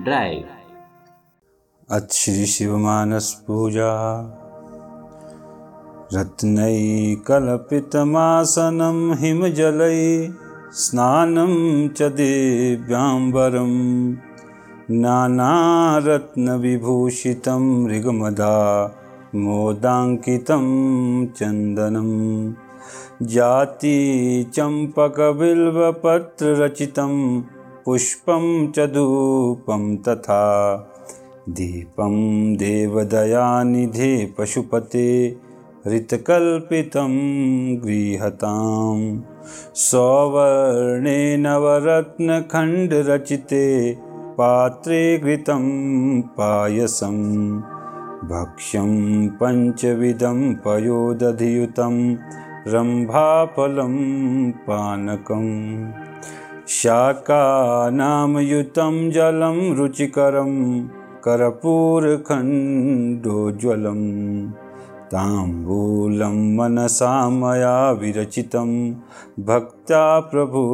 Drive अथ श्री शिवमानस पूजा। रत्नैकल्पितमासनं हिमजलै स्नानं च दिव्याम्बरं। नानारत्नविभूषितं मृगमदा मोदाङ्कितं चन्दनं। जातिचम्पकबिल्वपत्ररचितं पुष्पं च धूपं तथा दीपं देवदयानिधे पशुपते ऋतकल्पितं गृहतां सौवर्णे नवरत्नखण्डरचिते पात्रे घृतं पायसं भक्ष्यं पञ्चविधं पयोदधियुतं रम्भाफलं पानकं शाकानामयुतं जलं रुचिकरं कर्पूरखण्डोज्ज्वलम् ताम्बूलं मनसा मया विरचितं भक्त्या प्रभो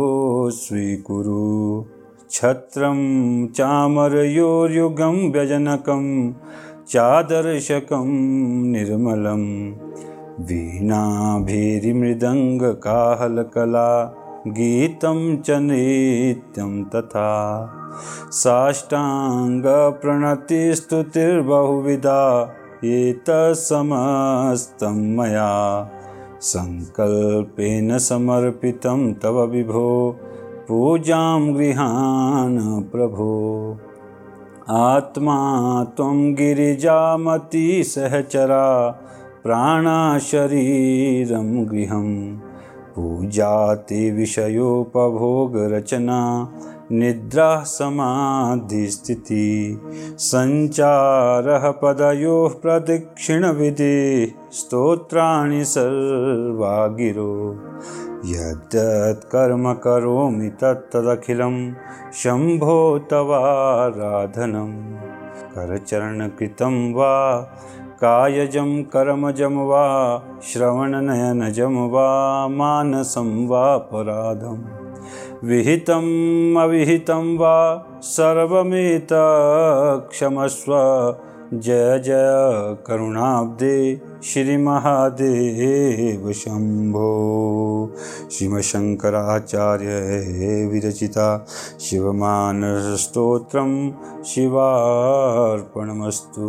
स्वीकुरु छत्रं चामरयोर्युगं व्यजनकं चादर्शकं निर्मलं। वीणाभिरिमृदङ्गकाहलकला गीतं च नित्यं तथा साष्टाङ्गप्रणतिस्तुतिर्बहुविधा एतत्समस्तं मया सङ्कल्पेन समर्पितं तव विभो पूजां गृहान् प्रभो। आत्मा त्वं गिरिजामतिसहचरा प्राणाशरीरं गृहं पूजा ते विषयोपभोगरचना निद्राः समाधिस्थितिः सञ्चारः पदयोः प्रदक्षिणविधिः स्तोत्राणि सर्वा गिरो यद्यत् कर्म तत्तदखिलं शम्भो तवाराधनं करचरणकृतं वा कायजं कर्मजं वा श्रवणनयनजं वा मानसं वापराधम् विहितम् अविहितं वा सर्वमेतत्क्षमस्व जय जय करुणाब्दे श्री महादेव शंभो। श्रीमशंकराचार्य विरचिता शिवमानसस्तोत्रम शिवार्पणमस्तु।